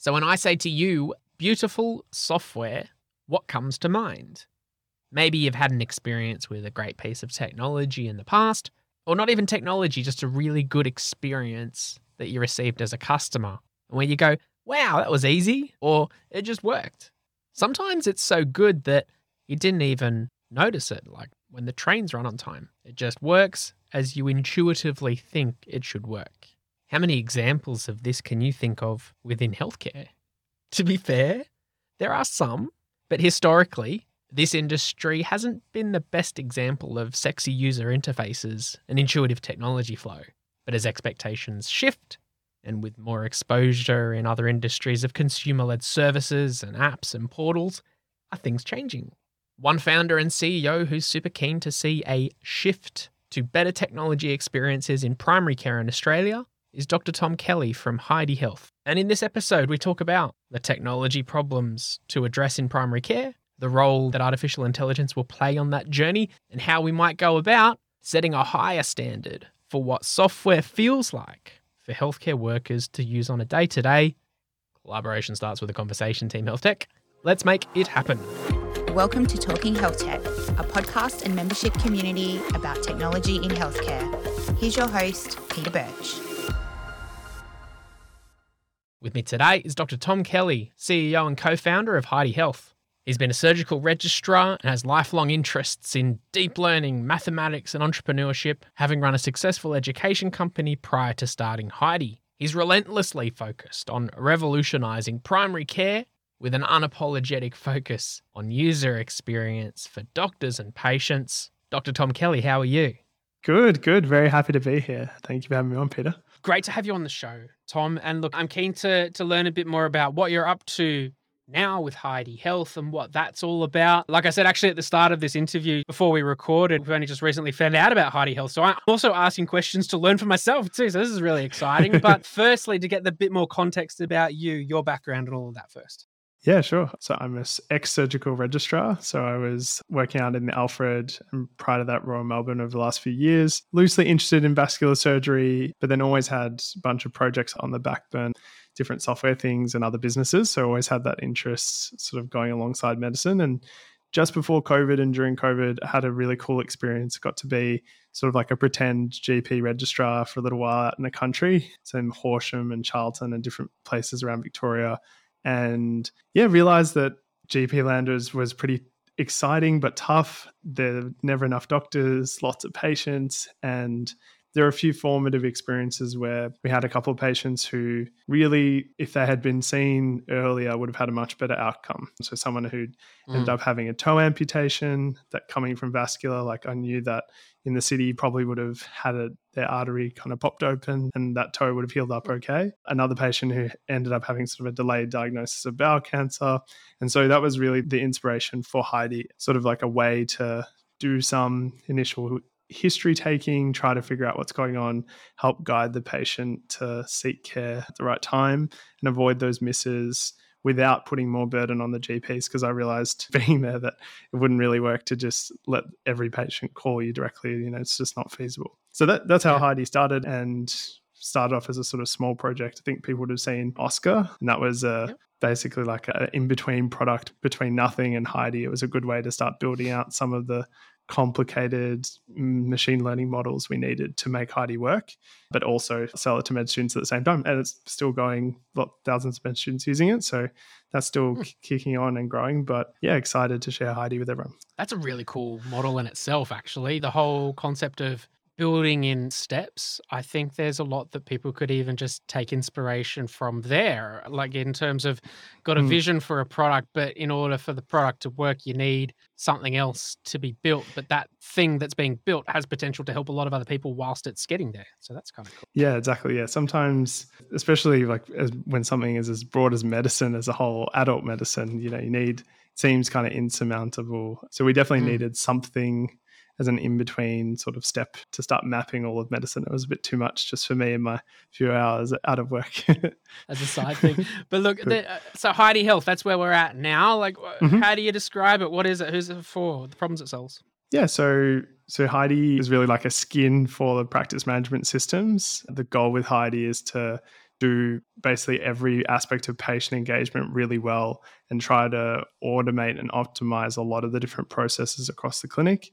So when I say to you, beautiful software, what comes to mind? Maybe you've had an experience with a great piece of technology in the past, or not even technology, just a really good experience that you received as a customer, where you go, wow, that was easy, or it just worked. Sometimes it's so good that you didn't even notice it, like when the trains run on time. It just works as you intuitively think it should work. How many examples of this can you think of within healthcare? To be fair, there are some, but historically, this industry hasn't been the best example of sexy user interfaces and intuitive technology flow. But as expectations shift, and with more exposure in other industries of consumer led services and apps and portals, are things changing? One founder and CEO who's super keen to see a shift to better technology experiences in primary care in Australia is Dr. Tom Kelly from Heidi Health. And in this episode, we talk about the technology problems to address in primary care, the role that artificial intelligence will play on that journey, and how we might go about setting a higher standard for what software feels like for healthcare workers to use on a day to day. Collaboration starts with a conversation, Team Health Tech. Let's make it happen. Welcome to Talking Health Tech, a podcast and membership community about technology in healthcare. Here's your host, Peter Birch. With me today is Dr. Tom Kelly, CEO and co founder of Heidi Health. He's been a surgical registrar and has lifelong interests in deep learning, mathematics, and entrepreneurship, having run a successful education company prior to starting Heidi. He's relentlessly focused on revolutionizing primary care with an unapologetic focus on user experience for doctors and patients. Dr. Tom Kelly, how are you? Good, good. Very happy to be here. Thank you for having me on, Peter. Great to have you on the show, Tom. And look, I'm keen to to learn a bit more about what you're up to now with Heidi Health and what that's all about. Like I said, actually, at the start of this interview, before we recorded, we've only just recently found out about Heidi Health. So I'm also asking questions to learn for myself too. So this is really exciting. but firstly, to get the bit more context about you, your background, and all of that first. Yeah, sure. So I'm a ex surgical registrar. So I was working out in the Alfred and prior to that, Royal Melbourne over the last few years. Loosely interested in vascular surgery, but then always had a bunch of projects on the backburn, different software things and other businesses. So always had that interest sort of going alongside medicine. And just before COVID and during COVID, I had a really cool experience. Got to be sort of like a pretend GP registrar for a little while out in the country. So in Horsham and Charlton and different places around Victoria and yeah, realized that GP Landers was pretty exciting but tough. There are never enough doctors, lots of patients, and there are a few formative experiences where we had a couple of patients who really, if they had been seen earlier, would have had a much better outcome. So, someone who mm. ended up having a toe amputation, that coming from vascular, like I knew that in the city probably would have had a, their artery kind of popped open and that toe would have healed up okay. Another patient who ended up having sort of a delayed diagnosis of bowel cancer. And so that was really the inspiration for Heidi, sort of like a way to do some initial history taking, try to figure out what's going on, help guide the patient to seek care at the right time and avoid those misses without putting more burden on the GPs because I realized being there that it wouldn't really work to just let every patient call you directly. You know, it's just not feasible. So that, that's how Heidi started and started off as a sort of small project. I think people would have seen Oscer, and that was a yep. basically like an in between product between nothing and Heidi. It was a good way to start building out some of the complicated machine learning models we needed to make Heidi work, but also sell it to med students at the same time. And it's still going, thousands of med students using it. So that's still mm. kicking on and growing. But yeah, excited to share Heidi with everyone. That's a really cool model in itself, actually. The whole concept of building in steps, I think there's a lot that people could even just take inspiration from there. Like in terms of got a mm. vision for a product, but in order for the product to work, you need something else to be built. But that thing that's being built has potential to help a lot of other people whilst it's getting there. So that's kind of cool. Yeah, exactly. Yeah. Sometimes, especially like as, when something is as broad as medicine as a whole, adult medicine, you know, you need seems kind of insurmountable. So we definitely mm. needed something as an in between sort of step to start mapping all of medicine. It was a bit too much just for me in my few hours out of work. as a side thing. But look, the, uh, so Heidi Health, that's where we're at now. Like, mm-hmm. how do you describe it? What is it? Who's it for? The problems it solves? Yeah, so so Heidi is really like a skin for the practice management systems. The goal with Heidi is to do basically every aspect of patient engagement really well and try to automate and optimize a lot of the different processes across the clinic.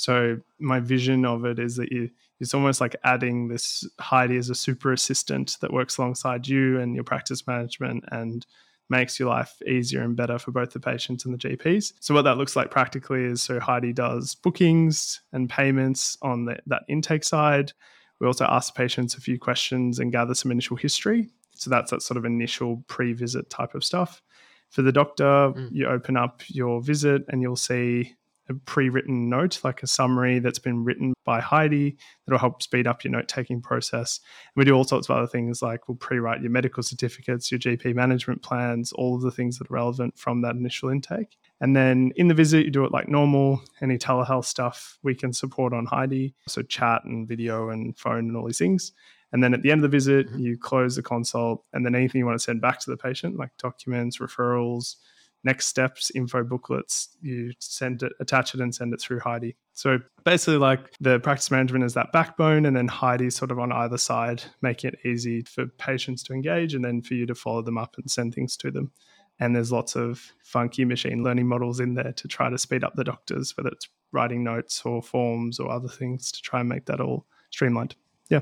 So my vision of it is that you, it's almost like adding this Heidi as a super assistant that works alongside you and your practice management and makes your life easier and better for both the patients and the GPs. So what that looks like practically is so Heidi does bookings and payments on the, that intake side. We also ask patients a few questions and gather some initial history. So that's that sort of initial pre-visit type of stuff. For the doctor, mm. you open up your visit and you'll see a pre-written note, like a summary that's been written by Heidi that'll help speed up your note-taking process. And we do all sorts of other things like we'll pre-write your medical certificates, your GP management plans, all of the things that are relevant from that initial intake. And then in the visit, you do it like normal. Any telehealth stuff we can support on Heidi, so chat and video and phone and all these things. And then at the end of the visit, mm-hmm. you close the consult, and then anything you want to send back to the patient, like documents, referrals, next steps info booklets you send it attach it and send it through heidi. So basically like the practice management is that backbone and then heidi sort of on either side making it easy for patients to engage and then for you to follow them up and send things to them. And there's lots of funky machine learning models in there to try to speed up the doctors whether it's writing notes or forms or other things to try and make that all streamlined. Yeah.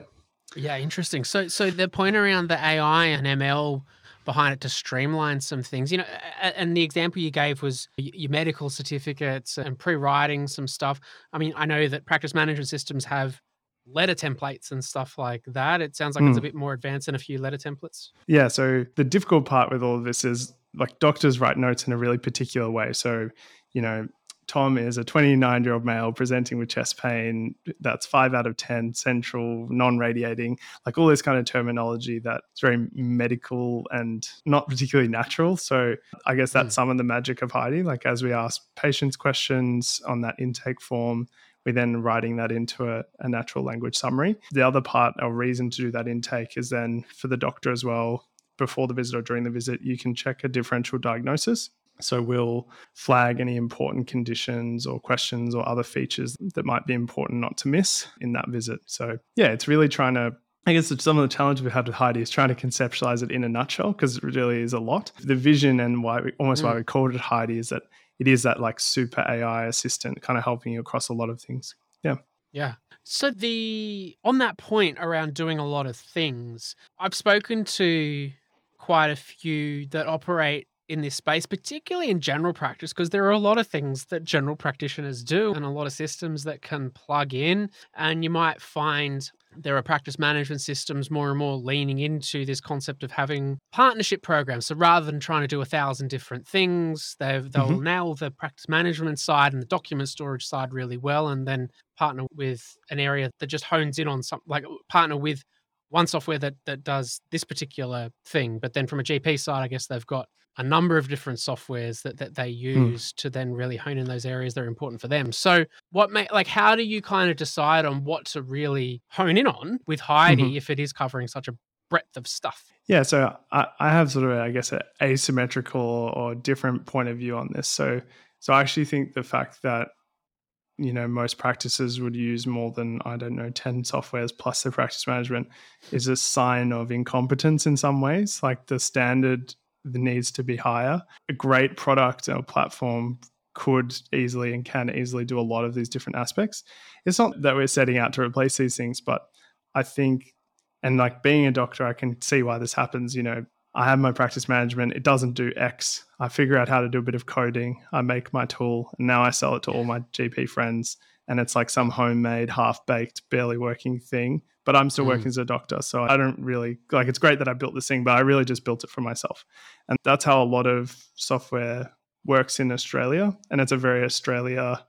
Yeah interesting. So so the point around the ai and ml behind it to streamline some things. You know, and the example you gave was your medical certificates and pre-writing some stuff. I mean, I know that practice management systems have letter templates and stuff like that. It sounds like mm. it's a hmm. bit more advanced than a few letter templates. Yeah. So the difficult part with all of this is like doctors write notes in a really particular way. So, you know, Tom is a 29 year old male presenting with chest pain. That's five out of 10, central, non radiating, like all this kind of terminology that's very medical and not particularly natural. So I guess that's mm. some of the magic of Heidi. Like as we ask patients questions on that intake form, we then writing that into a, a natural language summary. The other part or reason to do that intake is then for the doctor as well. Before the visit or during the visit, you can check a differential diagnosis. So we'll flag any important conditions or questions or other features that might be important not to miss in that visit. So yeah, it's really trying to I guess some of the challenge we had with Heidi is trying to conceptualize it in a nutshell because it really is a lot. The vision and why we almost mm. why we called it Heidi is that it is that like super AI assistant kind of helping you across a lot of things. Yeah. Yeah. So the on that point around doing a lot of things, I've spoken to quite a few that operate in this space, particularly in general practice, because there are a lot of things that general practitioners do and a lot of systems that can plug in. And you might find there are practice management systems more and more leaning into this concept of having partnership programs. So rather than trying to do a thousand different things, they'll mm-hmm. nail the practice management side and the document storage side really well, and then partner with an area that just hones in on something like partner with one software that that does this particular thing. But then from a GP side, I guess they've got a number of different softwares that, that they hmm. use mm. to then really hone in those areas that are important for them. So what may like how do you kind of decide on what to really hone in on with Heidi mm-hmm. if it is covering such a breadth of stuff? Yeah, so I, I have sort of I guess an asymmetrical or different point of view on this. So so I actually think the fact that you know most practices would use more than i don't know 10 softwares plus the practice management is a sign of incompetence in some ways like the standard needs to be higher. A great product or platform could easily and can easily do a lot of these different aspects. It's not that we're setting out to replace these things, but I think, and like being a doctor, I can see why this happens. You know, I have my practice management, it doesn't do X. I figure out how to do a bit of coding, I make my tool, and now I sell it to all my GP friends. And it's like some homemade, half baked, barely working thing but I'm still mm. working as a doctor. So I don't really like it's great that I built this thing, but I really just built it for myself. And that's how a lot of software works in Australia. And it's a very Australia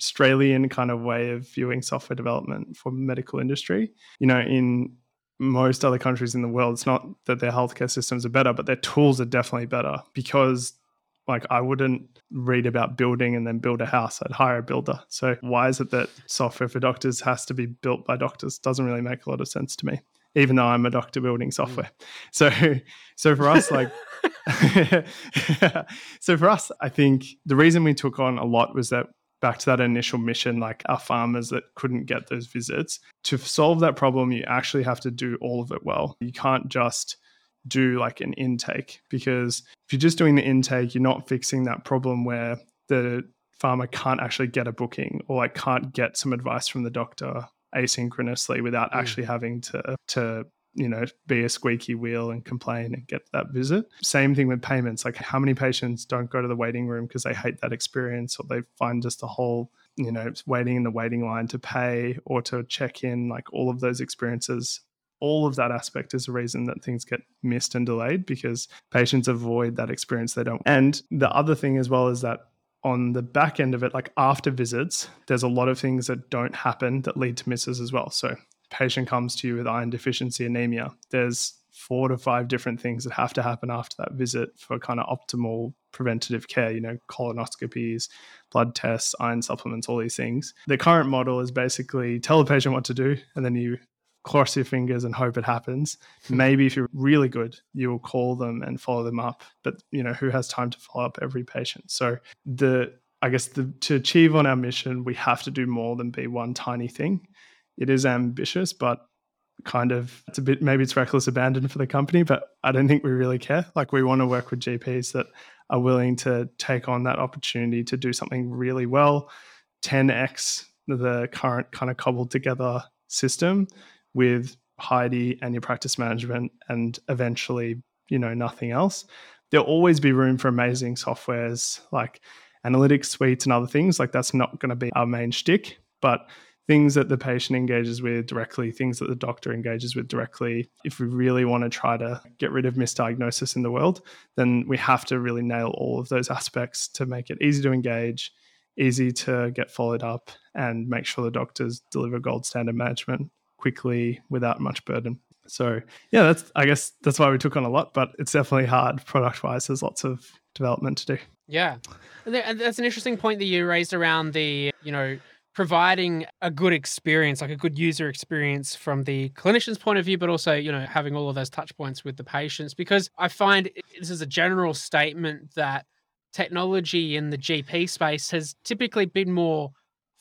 Australian kind of way of viewing software development for medical industry. You know, in most other countries in the world, it's not that their healthcare systems are better, but their tools are definitely better because like I wouldn't read about building and then build a house. I'd hire a builder. So why is it that software for doctors has to be built by doctors? Doesn't really make a lot of sense to me. Even though I'm a doctor building software. Mm. So so for us, like so for us, I think the reason we took on a lot was that back to that initial mission, like our farmers that couldn't get those visits. To solve that problem, you actually have to do all of it well. You can't just do like an intake because if you're just doing the intake, you're not fixing that problem where the farmer can't actually get a booking or like can't get some advice from the doctor asynchronously without Mm. actually having to to you know be a squeaky wheel and complain and get that visit same thing with payments like how many patients don't go to the waiting room because they hate that experience or they find just the whole you know waiting in the waiting line to pay or to check in like all of those experiences all of that aspect is a reason that things get missed and delayed because patients avoid that experience they don't and the other thing as well is that on the back end of it, like after visits, there's a lot of things that don't happen that lead to misses as well. So, patient comes to you with iron deficiency anemia. There's four to five different things that have to happen after that visit for kind of optimal preventative care, you know, colonoscopies, blood tests, iron supplements, all these things. The current model is basically tell the patient what to do and then you cross your fingers and hope it happens. Maybe if you're really good, you will call them and follow them up. But you know, who has time to follow up every patient? So the I guess the, to achieve on our mission, we have to do more than be one tiny thing. It is ambitious, but kind of it's a bit maybe it's reckless abandon for the company, but I don't think we really care. Like we want to work with GPs that are willing to take on that opportunity to do something really well, 10x the current kind of cobbled together system with Heidi and your practice management and eventually, you know, nothing else. There'll always be room for amazing softwares like analytics suites and other things. Like that's not going to be our main shtick, but things that the patient engages with directly, things that the doctor engages with directly. If we really want to try to get rid of misdiagnosis in the world, then we have to really nail all of those aspects to make it easy to engage, easy to get followed up, and make sure the doctors deliver gold standard management quickly without much burden. So yeah, that's I guess that's why we took on a lot, but it's definitely hard product wise. There's lots of development to do. Yeah. And that's an interesting point that you raised around the, you know, providing a good experience, like a good user experience from the clinician's point of view, but also, you know, having all of those touch points with the patients. Because I find this is a general statement that technology in the GP space has typically been more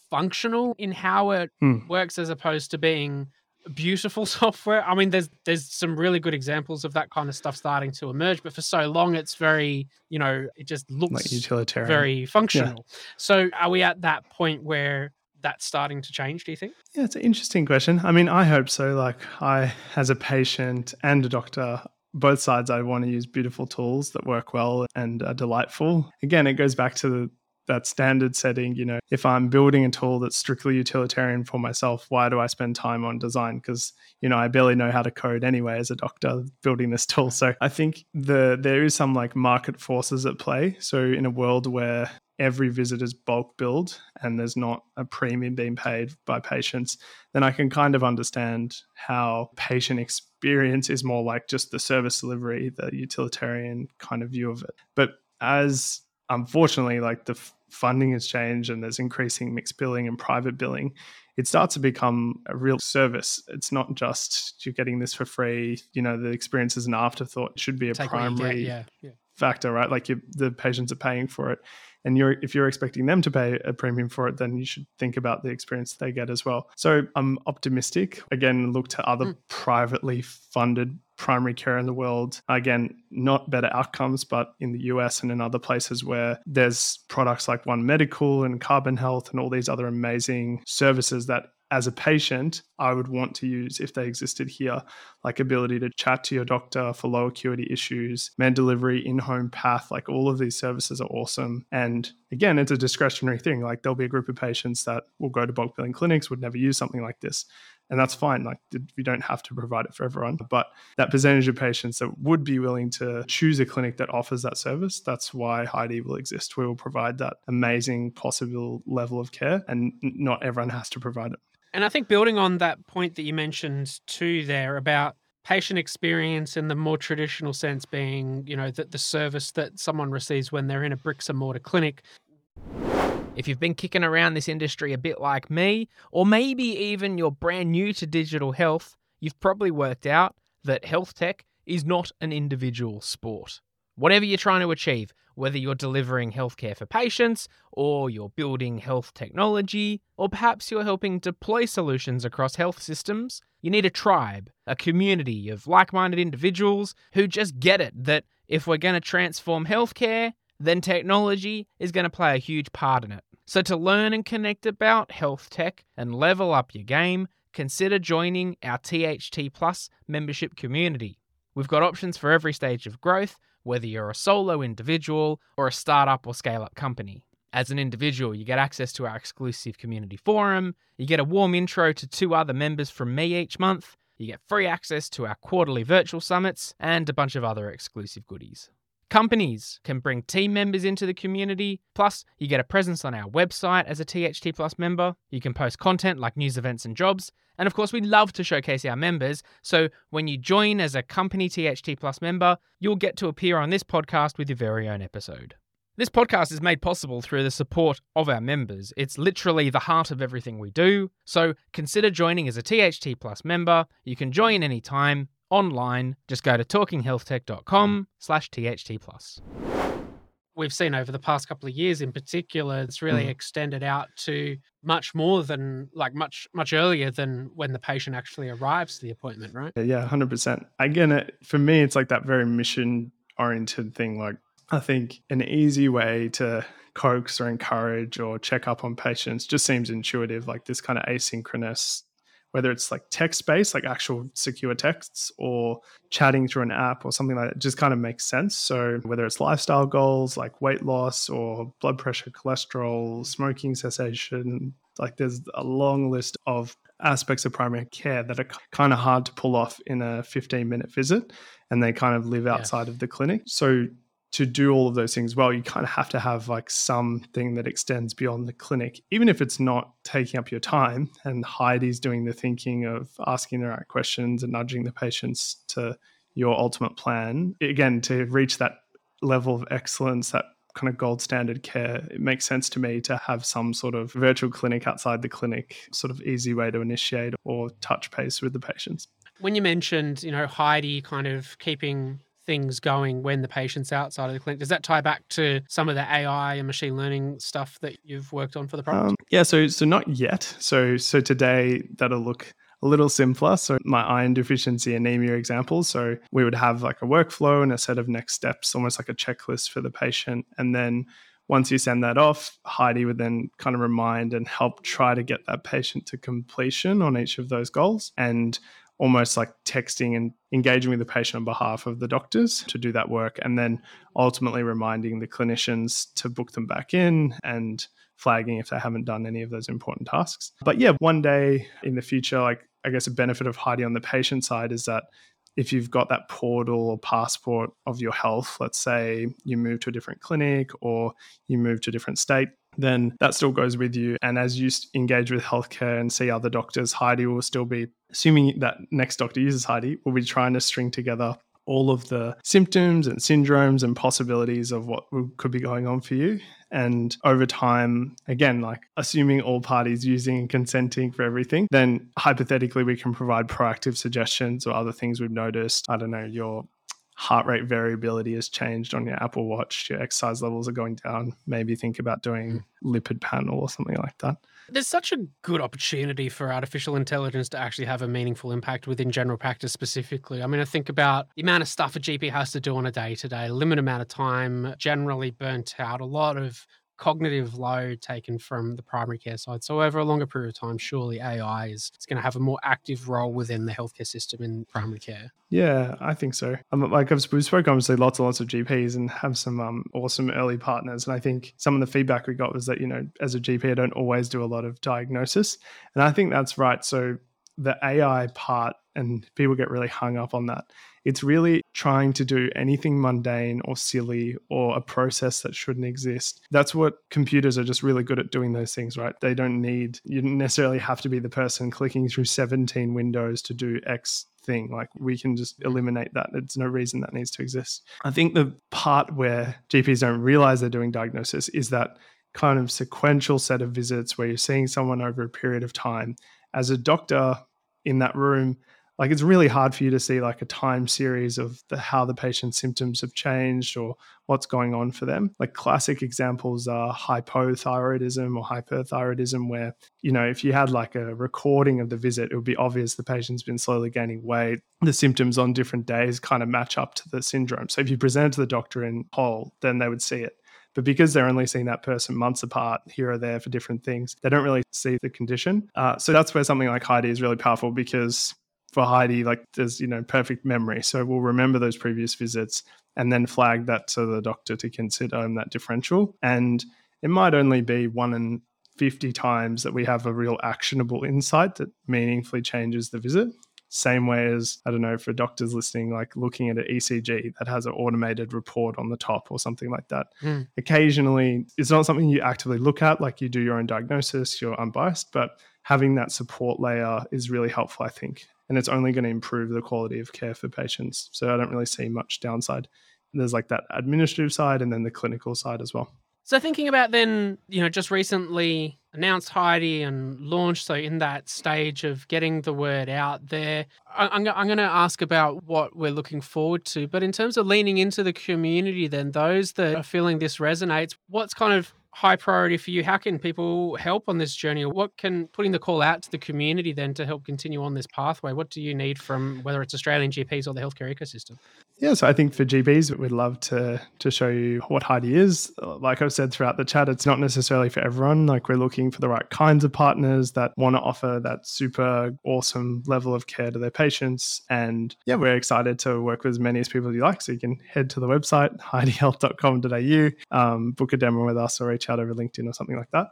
functional in how it Hmm. works as opposed to being beautiful software. I mean, there's there's some really good examples of that kind of stuff starting to emerge, but for so long it's very, you know, it just looks Like utilitarian. very functional. So are we at that point where that's starting to change, do you think? Yeah, it's an interesting question. I mean, I hope so. Like, I, as a patient and a doctor, both sides, I want to use beautiful tools that work well and are delightful. Again, it goes back to the, that standard setting. You know, if I'm building a tool that's strictly utilitarian for myself, why do I spend time on design? Because you know, I barely know how to code anyway as a doctor building this tool. So I think the there is some like market forces at play. So in a world where every visit is bulk billed and there's not a premium being paid by patients, then I can kind of understand how patient experience is more like just the service delivery, the utilitarian kind of view of it. But as unfortunately, like the funding has changed and there's increasing mixed billing and private billing, it starts to become a real service. It's not just you're getting this for free. You know, the experience is an afterthought. It should be a Take you get, primary yeah, yeah. factor, right? Like the patients are paying for it, and you're if you're expecting them to pay a premium for it, then you should think about the experience they get as well. So I'm optimistic. Again, look to other Mm. privately funded primary care in the world. Again, not better outcomes, but in the US and in other places where there's products like One Medical and Carbon Health and all these other amazing services that as a patient, I would want to use if they existed here, like ability to chat to your doctor for low acuity issues, med delivery, in home path, like all of these services are awesome. And again, it's a discretionary thing. Like there'll be a group of patients that will go to bulk billing clinics, would never use something like this. And that's fine. Like we don't have to provide it for everyone. But that percentage of patients that would be willing to choose a clinic that offers that service, that's why Heidi will exist. We will provide that amazing possible level of care, and not everyone has to provide it. And I think building on that point that you mentioned too there about patient experience in the more traditional sense being, you know, that the service that someone receives when they're in a bricks and mortar clinic. If you've been kicking around this industry a bit like me, or maybe even you're brand new to digital health, you've probably worked out that health tech is not an individual sport. Whatever you're trying to achieve, whether you're delivering healthcare for patients, or you're building health technology, or perhaps you're helping deploy solutions across health systems, you need a tribe, a community of like minded individuals who just get it that if we're going to transform healthcare, then technology is going to play a huge part in it. So, to learn and connect about health tech and level up your game, consider joining our THT Plus membership community. We've got options for every stage of growth, whether you're a solo individual or a startup or scale up company. As an individual, you get access to our exclusive community forum, you get a warm intro to two other members from me each month, you get free access to our quarterly virtual summits, and a bunch of other exclusive goodies. Companies can bring team members into the community. Plus, you get a presence on our website as a THT Plus member. You can post content like news events and jobs. And of course, we love to showcase our members. So when you join as a company THT Plus member, you'll get to appear on this podcast with your very own episode. This podcast is made possible through the support of our members. It's literally the heart of everything we do. So consider joining as a THT Plus member. You can join anytime online. Just go to talkinghealthtech.com slash THT plus. We've seen over the past couple of years in particular, it's really mm. extended out to much more than like much, much earlier than when the patient actually arrives to the appointment, right? Yeah, 100%. Again, it, for me, it's like that very mission oriented thing. Like, I think an easy way to coax or encourage or check up on patients just seems intuitive, like this kind of asynchronous whether it's like text based, like actual secure texts, or chatting through an app or something like that, just kind of makes sense. So, whether it's lifestyle goals like weight loss or blood pressure, cholesterol, smoking cessation, like there's a long list of aspects of primary care that are kind of hard to pull off in a 15 minute visit and they kind of live outside yeah. of the clinic. So, to do all of those things well, you kind of have to have like something that extends beyond the clinic, even if it's not taking up your time. And Heidi's doing the thinking of asking the right questions and nudging the patients to your ultimate plan. Again, to reach that level of excellence, that kind of gold standard care, it makes sense to me to have some sort of virtual clinic outside the clinic, sort of easy way to initiate or touch base with the patients. When you mentioned, you know, Heidi kind of keeping things going when the patient's outside of the clinic. Does that tie back to some of the AI and machine learning stuff that you've worked on for the product? Um, yeah, so so not yet. So so today that'll look a little simpler. So my iron deficiency anemia example. So we would have like a workflow and a set of next steps, almost like a checklist for the patient, and then once you send that off, Heidi would then kind of remind and help try to get that patient to completion on each of those goals. And almost like texting and engaging with the patient on behalf of the doctors to do that work and then ultimately reminding the clinicians to book them back in and flagging if they haven't done any of those important tasks. But yeah, one day in the future, like I guess a benefit of Heidi on the patient side is that if you've got that portal or passport of your health, let's say you move to a different clinic or you move to a different state, then that still goes with you. And as you engage with healthcare and see other doctors, Heidi will still be, assuming that next doctor uses Heidi, will be trying to string together all of the symptoms and syndromes and possibilities of what could be going on for you. And over time, again, like assuming all parties using and consenting for everything, then hypothetically we can provide proactive suggestions or other things we've noticed. I don't know, your heart rate variability has changed on your Apple Watch, your exercise levels are going down, maybe think about doing hmm. lipid panel or something like that. There's such a good opportunity for artificial intelligence to actually have a meaningful impact within general practice specifically. I mean, I think about the amount of stuff a GP has to do on a day to day, limited amount of time, generally burnt out, a lot of cognitive load taken from the primary care side. So over a longer period of time, surely AI is, going to have a more active role within the healthcare system in primary care. Yeah, I think so. Um, like I've, we spoke obviously lots and lots of GPs and have some um, awesome early partners. And I think some of the feedback we got was that, you know, as a GP, I don't always do a lot of diagnosis. And I think that's right. So the AI part, and people get really hung up on that. It's really trying to do anything mundane or silly or a process that shouldn't exist. That's what computers are just really good at doing those things, right? They don't need, you don't necessarily have to be the person clicking through 17 windows to do X thing. Like we can just eliminate that. There's no reason that needs to exist. I think the part where GPs don't realize they're doing diagnosis is that kind of sequential set of visits where you're seeing someone over a period of time. As a doctor in that room, like it's really hard for you to see like a time series of the, how the patient's symptoms have changed or what's going on for them. Like classic examples are hypothyroidism or hyperthyroidism, where, you know, if you had like a recording of the visit, it would be obvious the patient's been slowly gaining weight. The symptoms on different days kind of match up to the syndrome. So if you present to the doctor in whole, then they would see it. But because they're only seeing that person months apart here or there for different things, they don't really see the condition. Uh, so that's where something like Heidi is really powerful because for Heidi, like there's, you know, perfect memory. So we'll remember those previous visits and then flag that to the doctor to consider that differential. And it might only be one in 50 times that we have a real actionable insight that meaningfully changes the visit. Same way as, I don't know, for doctors listening, like looking at an ECG that has an automated report on the top or something like that. Mm. Occasionally, it's not something you actively look at, like you do your own diagnosis, you're unbiased, but having that support layer is really helpful, I think and it's only going to improve the quality of care for patients. So I don't really see much downside. There's like that administrative side and then the clinical side as well. So thinking about then, you know, just recently announced Heidi and launched, so in that stage of getting the word out there, I'm, I'm going to ask about what we're looking forward to. But in terms of leaning into the community, then those that are feeling this resonates, what's kind of high priority for you? How can people help on this journey? What can putting the call out to the community then to help continue on this pathway? What do you need from whether it's Australian GPs or the healthcare ecosystem? Yeah, so I think for GPs, we'd love to to show you what Heidi is. Like I've said throughout the chat, it's not necessarily for everyone. Like we're looking for the right kinds of partners that want to offer that super awesome level of care to their patients. And yeah, we're excited to work with as many as people as you like. So you can head to the website, heidihealth.com.au, um, book a demo with us or reach out over LinkedIn or something like that.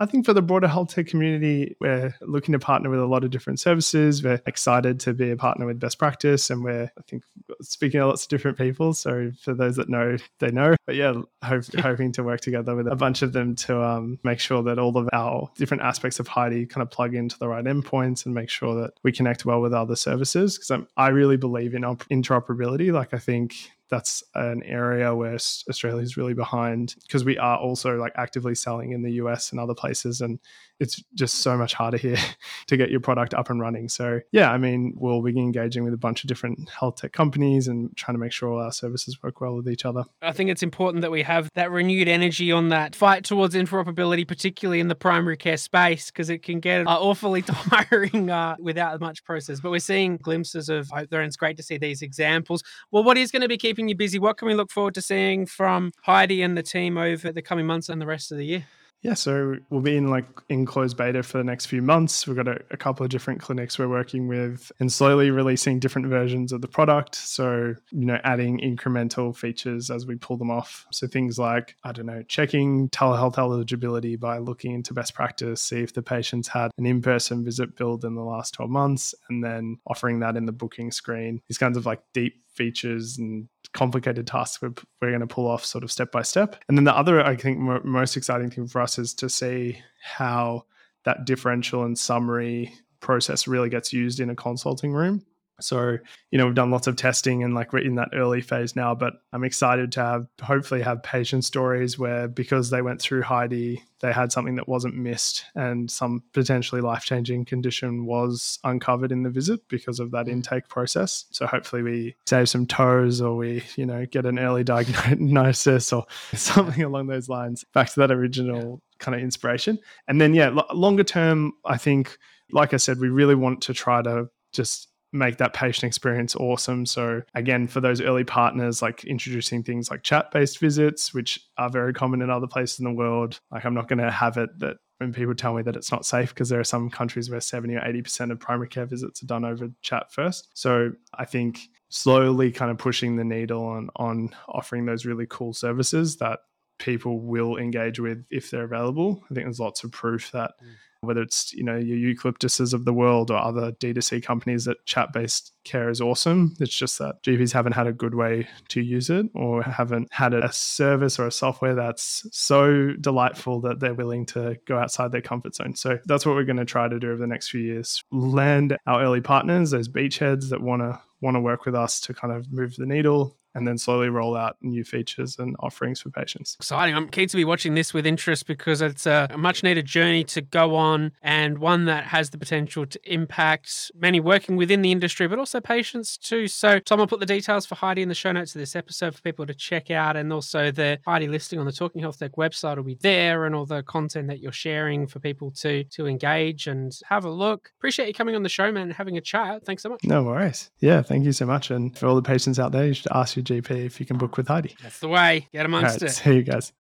I think for the broader health tech community, we're looking to partner with a lot of different services. We're excited to be a partner with Best Practice, and we're, I think, speaking to lots of different people. So for those that know, they know. But yeah, hope, hoping to work together with a bunch of them to um, make sure that all of our different aspects of Heidi kind of plug into the right endpoints and make sure that we connect well with other services. Because I really believe in interoperability. Like I think that's an area where Australia is really behind because we are also like actively selling in the US and other places. And it's just so much harder here to get your product up and running. So yeah, I mean, we'll be engaging with a bunch of different health tech companies and trying to make sure all our services work well with each other. I think it's important that we have that renewed energy on that fight towards interoperability, particularly in the primary care space, because it can get uh, awfully tiring uh, without much process. But we're seeing glimpses of hope there, and it's great to see these examples. Well, what is going to be keeping you busy? What can we look forward to seeing from Heidi and the team over the coming months and the rest of the year? Yeah, so we'll be in like in closed beta for the next few months. We've got a, a, couple of different clinics we're working with and slowly releasing different versions of the product. So, you know, adding incremental features as we pull them off. So things like, I don't know, checking telehealth eligibility by looking into best practice, see if the patient's had an in-person visit billed in the last 12 months, and then offering that in the booking screen. These kinds of like deep features and complicated tasks we're, we're going to pull off sort of step by step. And then the other, I think, mo- most exciting thing for us is to see how that differential and summary process really gets used in a consulting room. So, you know, we've done lots of testing and like we're in that early phase now, but I'm excited to have hopefully have patient stories where because they went through Heidi, they had something that wasn't missed and some potentially life changing condition was uncovered in the visit because of that mm. intake process. So hopefully we save some toes or we, you know, get an early diagnosis or something along those lines back to that original kind of inspiration. And then, yeah, longer term, I think, like I said, we really want to try to just make that patient experience awesome. So again, for those early partners, like introducing things like chat-based visits, which are very common in other places in the world. Like I'm not going to have it that when people tell me that it's not safe because there are some countries where 70 or 80% of primary care visits are done over chat first. So I think slowly kind of pushing the needle on on offering those really cool services that people will engage with if they're available. I think there's lots of proof that mm. whether it's you know your eucalyptuses of the world or other d2c companies that chat-based care is awesome it's just that gps haven't had a good way to use it or haven't had a service or a software that's so delightful that they're willing to go outside their comfort zone. So that's what we're going to try to do over the next few years. Land our early partners those beachheads that want to want to work with us to kind of move the needle and then slowly roll out new features and offerings for patients. Exciting. I'm keen to be watching this with interest because it's a, much needed journey to go on and one that has the potential to impact many working within the industry, but also patients too. So, Tom will put the details for Heidi in the show notes of this episode for people to check out. And also, the Heidi listing on the Talking Health Tech website will be there and all the content that you're sharing for people to, to engage and have a look. Appreciate you coming on the show, man, and having a chat. Thanks so much. No worries. Yeah, thank you so much. And for all the patients out there, you should ask your GP if you can book with Heidi. That's the way. Get amongst right, it. See you guys.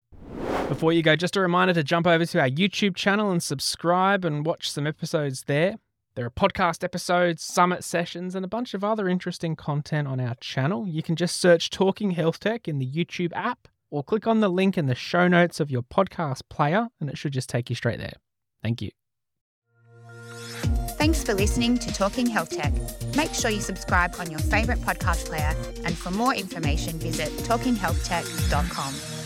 Before you go, just a reminder to jump over to our YouTube channel and subscribe and watch some episodes there. There are podcast episodes, summit sessions, and a bunch of other interesting content on our channel. You can just search Talking Health Tech in the YouTube app or click on the link in the show notes of your podcast player, and it should just take you straight there. Thank you. Thanks for listening to Talking Health Tech. Make sure you subscribe on your favourite podcast player, and for more information, visit talkinghealthtech.com.